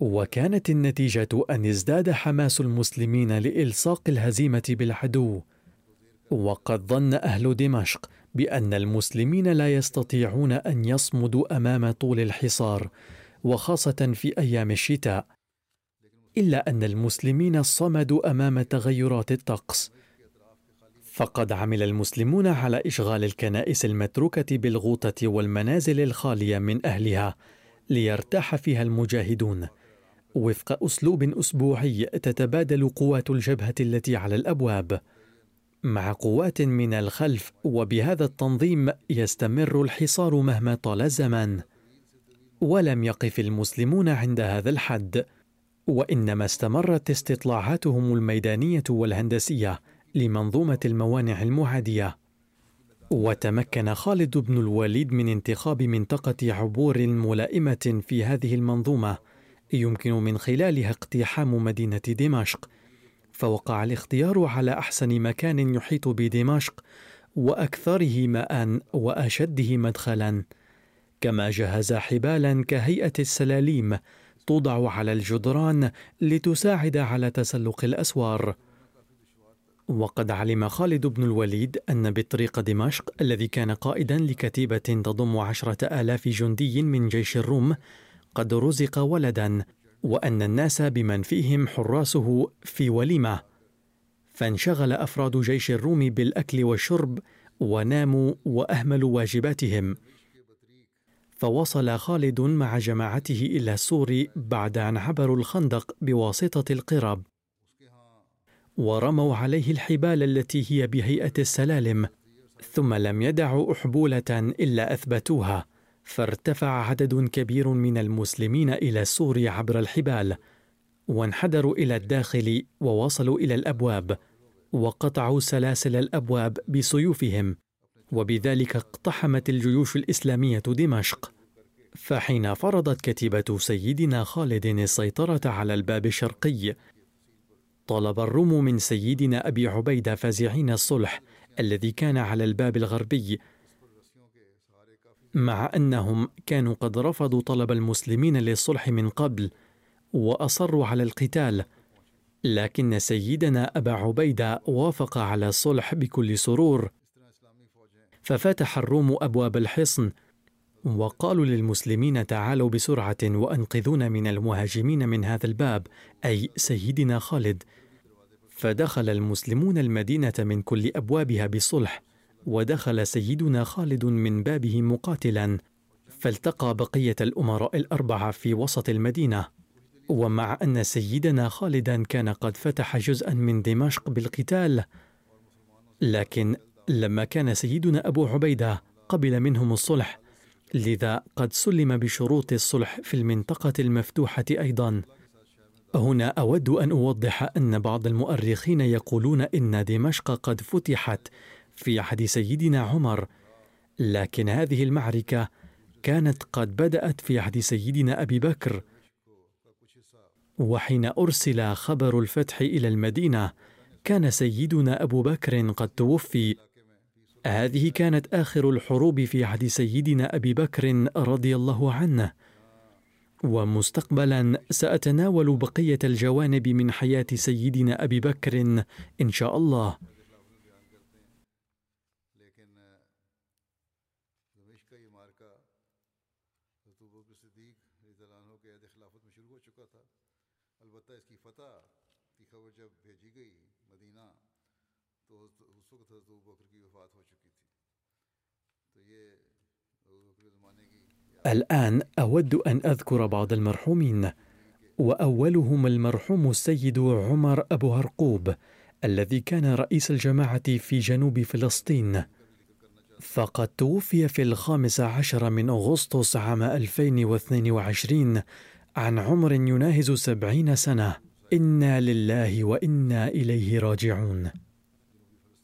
وكانت النتيجة أن ازداد حماس المسلمين لإلصاق الهزيمة بالعدو. وقد ظن أهل دمشق بأن المسلمين لا يستطيعون أن يصمدوا أمام طول الحصار وخاصة في أيام الشتاء إلا أن المسلمين صمدوا أمام تغيرات الطقس. فقد عمل المسلمون على إشغال الكنائس المتروكة بالغوطة والمنازل الخالية من أهلها ليرتاح فيها المجاهدون. وفق أسلوب أسبوعي تتبادل قوات الجبهة التي على الأبواب. مع قوات من الخلف وبهذا التنظيم يستمر الحصار مهما طال الزمان. ولم يقف المسلمون عند هذا الحد وإنما استمرت استطلاعاتهم الميدانية والهندسية لمنظومة الموانع المعادية. وتمكن خالد بن الوليد من انتخاب منطقة عبور ملائمه في هذه المنظومة يمكن من خلالها اقتحام مدينة دمشق فوقع الاختيار على أحسن مكان يحيط بدمشق وأكثره ماء وأشده مدخلا. كما جهز حبالا كهيئة السلاليم توضع على الجدران لتساعد على تسلق الأسوار. وقد علم خالد بن الوليد أن بطريق دمشق الذي كان قائدا لكتيبة تضم عشرة آلاف جندي من جيش الروم قد رزق ولدا وأن الناس بمن فيهم حراسه في وليمة فانشغل أفراد جيش الروم بالأكل والشرب وناموا وأهملوا واجباتهم. فوصل خالد مع جماعته إلى السور بعد أن عبروا الخندق بواسطة القرب ورموا عليه الحبال التي هي بهيئة السلالم ثم لم يدعوا أحبولة إلا أثبتوها. فارتفع عدد كبير من المسلمين إلى السور عبر الحبال وانحدروا إلى الداخل ووصلوا إلى الأبواب وقطعوا سلاسل الأبواب بسيوفهم وبذلك اقتحمت الجيوش الإسلامية دمشق. فحين فرضت كتيبة سيدنا خالد السيطرة على الباب الشرقي طلب الروم من سيدنا أبي عبيدة فازعين الصلح الذي كان على الباب الغربي مع أنهم كانوا قد رفضوا طلب المسلمين للصلح من قبل وأصروا على القتال لكن سيدنا أبا عبيدة وافق على الصلح بكل سرور. ففتح الروم أبواب الحصن وقالوا للمسلمين تعالوا بسرعة وأنقذونا من المهاجمين من هذا الباب أي سيدنا خالد. فدخل المسلمون المدينة من كل أبوابها بصلح ودخل سيدنا خالد من بابه مقاتلا فالتقى بقية الأمراء الأربعة في وسط المدينة. ومع أن سيدنا خالدا كان قد فتح جزءا من دمشق بالقتال لكن لما كان سيدنا أبو عبيدة قبل منهم الصلح لذا قد سلم بشروط الصلح في المنطقة المفتوحة أيضا. هنا أود أن أوضح أن بعض المؤرخين يقولون إن دمشق قد فتحت في عهد سيدنا عمر لكن هذه المعركة كانت قد بدأت في عهد سيدنا أبي بكر. وحين أرسل خبر الفتح إلى المدينة كان سيدنا أبو بكر قد توفي. هذه كانت آخر الحروب في عهد سيدنا أبي بكر رضي الله عنه. ومستقبلا سأتناول بقية الجوانب من حياة سيدنا أبي بكر إن شاء الله. الآن أود أن أذكر بعض المرحومين وأولهم المرحوم السيد عمر أبو هرقوب الذي كان رئيس الجماعة في جنوب فلسطين. فقد توفي في الخامس عشر من أغسطس عام 2022 عن عمر يناهز سبعين سنة. إنا لله وإنا إليه راجعون.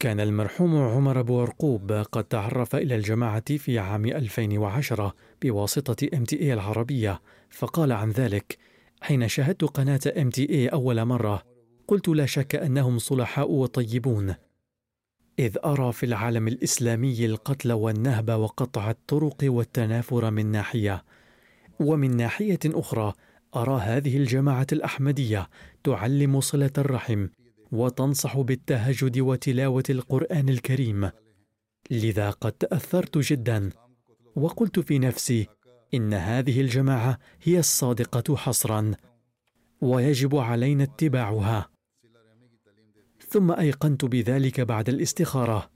كان المرحوم عمر أبو عرقوب قد تعرف إلى الجماعة في عام 2010 بواسطة MTA العربية فقال عن ذلك حين شاهدت قناة MTA أول مرة قلت لا شك أنهم صلحاء وطيبون. إذ أرى في العالم الإسلامي القتل والنهب وقطع الطرق والتنافر من ناحية ومن ناحية أخرى أرى هذه الجماعة الأحمدية تعلم صلة الرحم وتنصح بالتهجد وتلاوة القرآن الكريم. لذا قد تأثرت جدا. وقلت في نفسي إن هذه الجماعة هي الصادقة حصرا. ويجب علينا اتباعها. ثم أيقنت بذلك بعد الاستخارة.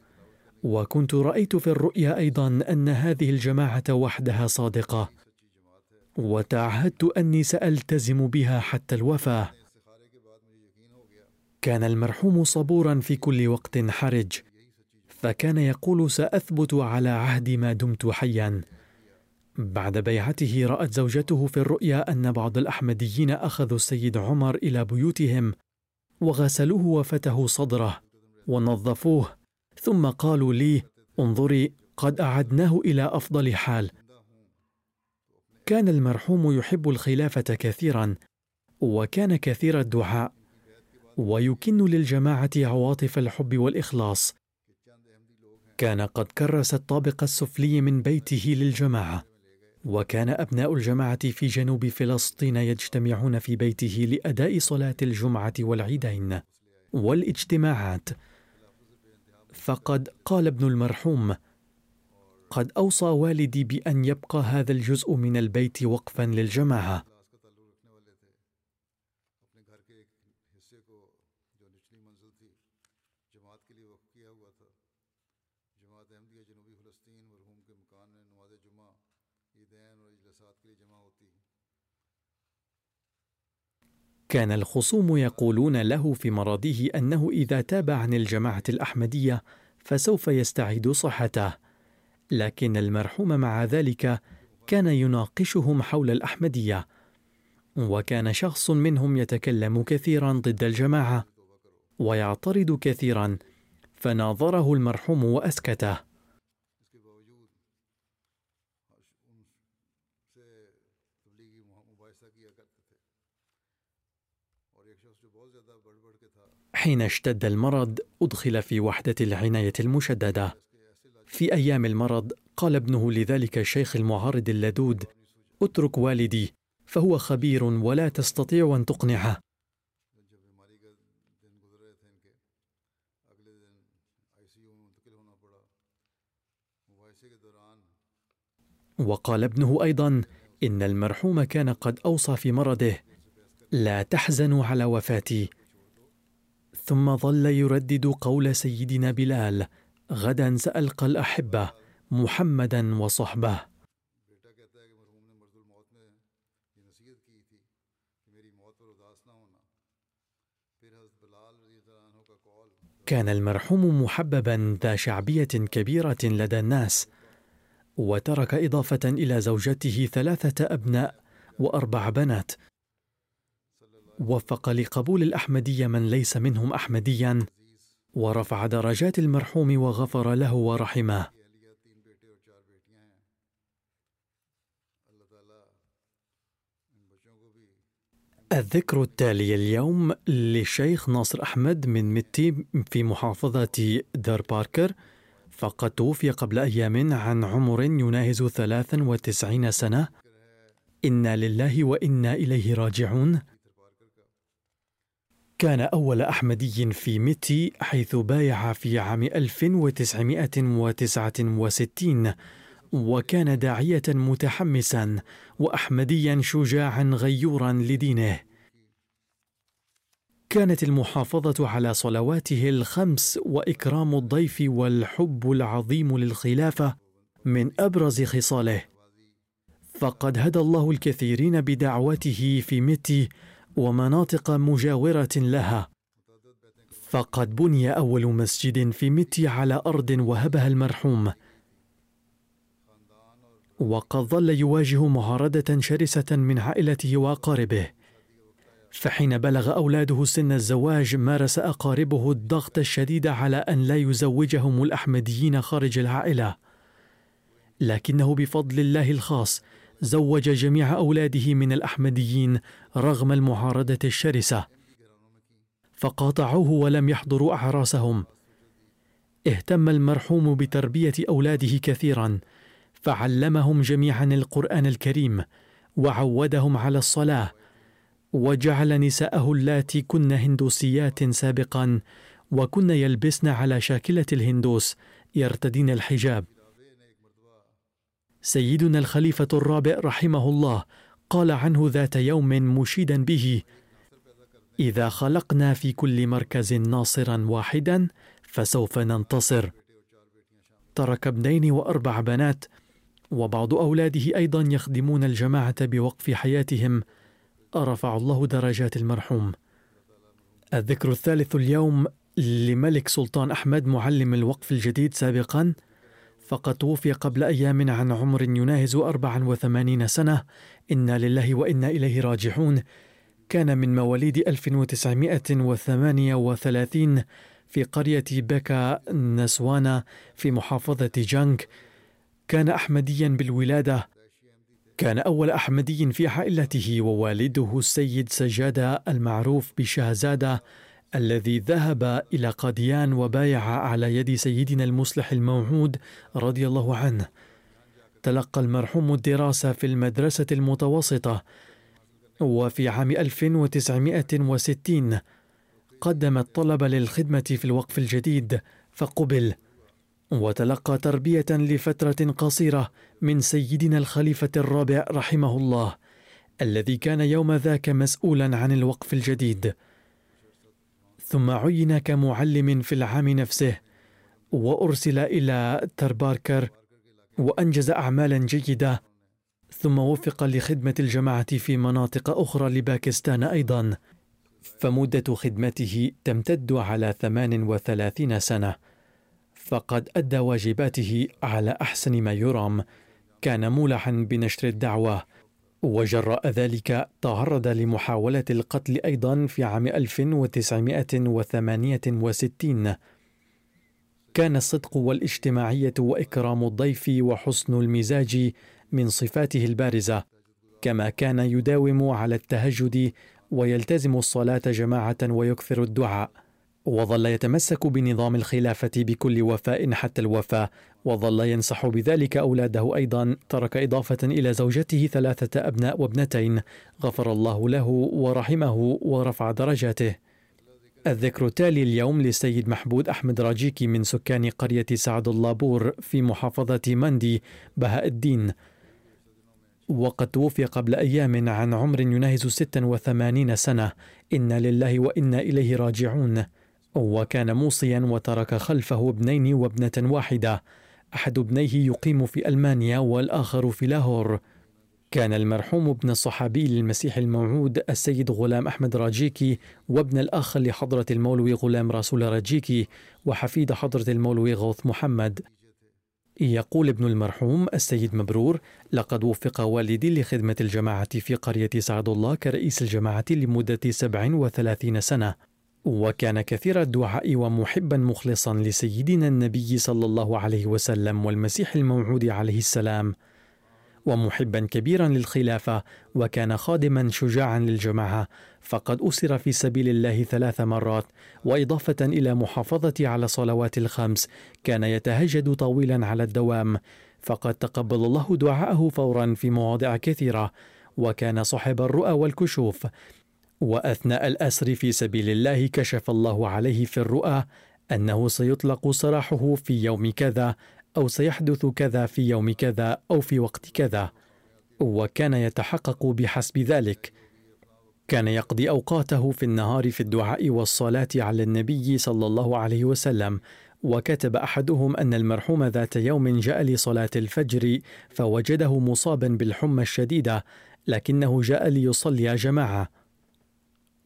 وكنت رأيت في الرؤيا أيضا أن هذه الجماعة وحدها صادقة. وتعهدت أني سألتزم بها حتى الوفاة. كان المرحوم صبورا في كل وقت حرج فكان يقول سأثبت على عهد ما دمت حيا. بعد بيعته رأت زوجته في الرؤيا أن بعض الأحمديين أخذوا السيد عمر إلى بيوتهم وغسلوه وفتحوا صدره ونظفوه ثم قالوا لي انظري قد أعدناه إلى أفضل حال. كان المرحوم يحب الخلافة كثيرا وكان كثير الدعاء ويكن للجماعة عواطف الحب والإخلاص. كان قد كرس الطابق السفلي من بيته للجماعة. وكان أبناء الجماعة في جنوب فلسطين يجتمعون في بيته لأداء صلاة الجمعة والعيدين والاجتماعات. فقد قال ابن المرحوم قد أوصى والدي بأن يبقى هذا الجزء من البيت وقفا للجماعة. كان الخصوم يقولون له في مرضه أنه إذا تاب عن الجماعة الأحمدية فسوف يستعيد صحته. لكن المرحوم مع ذلك كان يناقشهم حول الأحمدية. وكان شخص منهم يتكلم كثيرا ضد الجماعة ويعترض كثيرا فناظره المرحوم وأسكته. حين اشتد المرض أدخل في وحدة العناية المشددة. في أيام المرض قال ابنه لذلك الشيخ المعارض اللدود: اترك والدي فهو خبير ولا تستطيع أن تقنعه. وقال ابنه أيضا: إن المرحوم كان قد أوصى في مرضه: لا تحزنوا على وفاتي ثم ظل يردد قول سيدنا بلال غدا سألقى الأحبة محمدا وصحبه. كان المرحوم محببا ذا شعبية كبيرة لدى الناس وترك إضافة إلى زوجته ثلاثة أبناء وأربع بنات وفق لقبول الأحمدية من ليس منهم أحمديا ورفع درجات المرحوم وغفر له ورحمه. الذكر التالي اليوم للشيخ ناصر أحمد من متي في محافظة دار باركر فقد توفي قبل أيام عن عمر يناهز 93 سنة. إنا لله وإنا إليه راجعون. كان أول أحمدي في ميتي حيث بايع في عام 1969 وكان داعية متحمسا وأحمديا شجاعا غيورا لدينه. كانت المحافظة على صلواته الخمس وإكرام الضيف والحب العظيم للخلافة من أبرز خصاله. فقد هدى الله الكثيرين بدعوته في ميتي ومناطق مجاورة لها. فقد بني أول مسجد في متي على أرض وهبها المرحوم. وقد ظل يواجه معارضة شرسة من عائلته وأقاربه. فحين بلغ أولاده سن الزواج مارس أقاربه الضغط الشديد على أن لا يزوجهم الأحمديين خارج العائلة. لكنه بفضل الله الخاص زوج جميع أولاده من الأحمديين رغم المعارضة الشرسة فقاطعوه ولم يحضروا اعراسهم اهتم المرحوم بتربية أولاده كثيرا فعلمهم جميعا القرآن الكريم وعودهم على الصلاة وجعل نساءه اللاتي كن هندوسيات سابقا وكن يلبسن على شاكلة الهندوس يرتدين الحجاب. سيدنا الخليفة الرابع رحمه الله قال عنه ذات يوم مشيدا به: إذا خلقنا في كل مركز ناصرا واحدا فسوف ننتصر. ترك ابنين وأربع بنات، وبعض أولاده أيضا يخدمون الجماعة بوقف حياتهم. أرفع الله درجات المرحوم. الذكر الثالث اليوم لملك سلطان أحمد معلم الوقف الجديد سابقا فقد توفي قبل أيام عن عمر يناهز 84 سنة. إنا لله وإنا إليه راجعون كان من مواليد 1938 في قرية بكا نسوانا في محافظة جانك. كان أحمديا بالولادة. كان أول أحمدي في عائلته ووالده السيد سجادة المعروف بشهزادة. الذي ذهب إلى قاديان وبايع على يد سيدنا المصلح الموعود رضي الله عنه. تلقى المرحوم الدراسة في المدرسة المتوسطة وفي عام 1960 قدم الطلب للخدمة في الوقف الجديد فقبل. وتلقى تربية لفترة قصيرة من سيدنا الخليفة الرابع رحمه الله الذي كان يوم ذاك مسؤولا عن الوقف الجديد. ثم عين كمعلم في العام نفسه وأرسل إلى ترباركر وأنجز اعمالا جيدة ثم وفق لخدمة الجماعة في مناطق أخرى لباكستان أيضا. فمدة خدمته تمتد على 38 سنة. فقد أدى واجباته على أحسن ما يرام. كان مولعا بنشر الدعوة. وجراء ذلك تعرض لمحاولة القتل أيضا في عام 1968 كان الصدق والاجتماعية وإكرام الضيف وحسن المزاج من صفاته البارزة كما كان يداوم على التهجد ويلتزم الصلاة جماعة ويكثر الدعاء. وظل يتمسك بنظام الخلافة بكل وفاء حتى الوفاة وظل ينصح بذلك أولاده أيضا ترك إضافة إلى زوجته ثلاثة أبناء وابنتين غفر الله له ورحمه ورفع درجاته. الذكر التالي اليوم للسيد محمود أحمد راجيكي من سكان قرية سعد اللابور في محافظة مندي بهاء الدين. وقد توفي قبل أيام عن عمر يناهز 86 سنة. إنا لله وإنا إليه راجعون. وكان موصيا وترك خلفه ابنين وابنة واحدة. أحد ابنيه يقيم في ألمانيا والآخر في لاهور. كان المرحوم ابن الصحابي للمسيح الموعود السيد غلام أحمد راجيكي وابن الأخ لحضرة المولوي غلام رسول راجيكي وحفيد حضرة المولوي غوث محمد. يقول ابن المرحوم السيد مبرور لقد وفق والدي لخدمة الجماعة في قرية سعد الله كرئيس الجماعة لمدة 37 سنة. وكان كثير الدعاء ومحبا مخلصا لسيدنا النبي صلى الله عليه وسلم والمسيح الموعود عليه السلام. ومحبا كبيرا للخلافة وكان خادما شجاعا للجماعة. فقد أسر في سبيل الله ثلاث مرات وإضافة إلى محافظة على صلوات الخمس كان يتهجد طويلا على الدوام. فقد تقبل الله دعاءه فورا في مواضع كثيرة. وكان صاحب الرؤى والكشوف وأثناء الأسر في سبيل الله كشف الله عليه في الرؤى أنه سيطلق سراحه في يوم كذا أو سيحدث كذا في يوم كذا أو في وقت كذا وكان يتحقق بحسب ذلك. كان يقضي أوقاته في النهار في الدعاء والصلاة على النبي صلى الله عليه وسلم وكتب أحدهم أن المرحوم ذات يوم جاء لصلاة الفجر فوجده مصابا بالحمى الشديدة لكنه جاء ليصلي جماعة.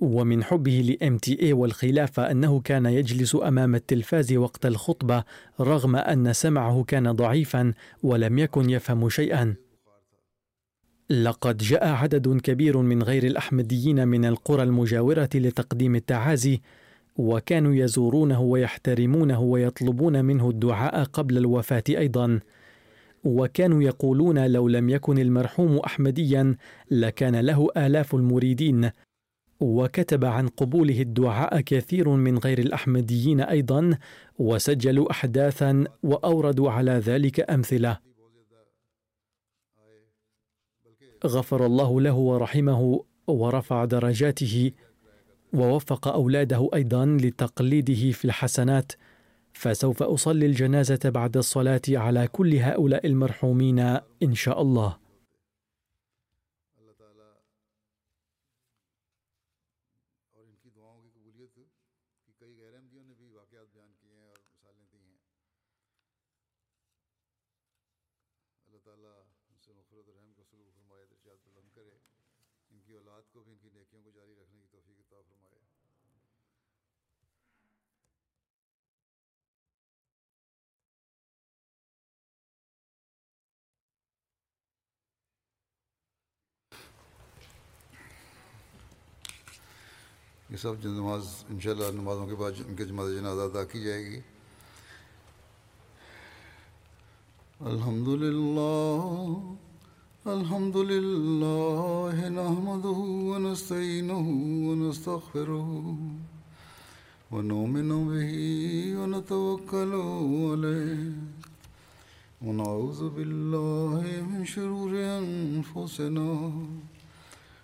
ومن حبه لام تي اي والخلافة أنه كان يجلس أمام التلفاز وقت الخطبة رغم أن سمعه كان ضعيفا ولم يكن يفهم شيئا. لقد جاء عدد كبير من غير الأحمديين من القرى المجاورة لتقديم التعازي وكانوا يزورونه ويحترمونه ويطلبون منه الدعاء قبل الوفاة أيضا. وكانوا يقولون لو لم يكن المرحوم احمديا لكان له آلاف المريدين. وكتب عن قبوله الدعاء كثير من غير الأحمديين أيضا وسجلوا أحداثا وأوردوا على ذلك أمثلة. غفر الله له ورحمه ورفع درجاته ووفق أولاده أيضا لتقليده في الحسنات. فسوف أصلي الجنازة بعد الصلاة على كل هؤلاء المرحومين إن شاء الله. یہ سب جو نماز انشاءاللہ نمازوں کے بعد ان کے جماعت جنازہ ادا کی جائے گی۔ الحمد للہ الحمد للہ نحمده ونستعینه ونستغفره ونؤمن به ونتوکل علیه ونعوذ بالله من شرور أنفسنا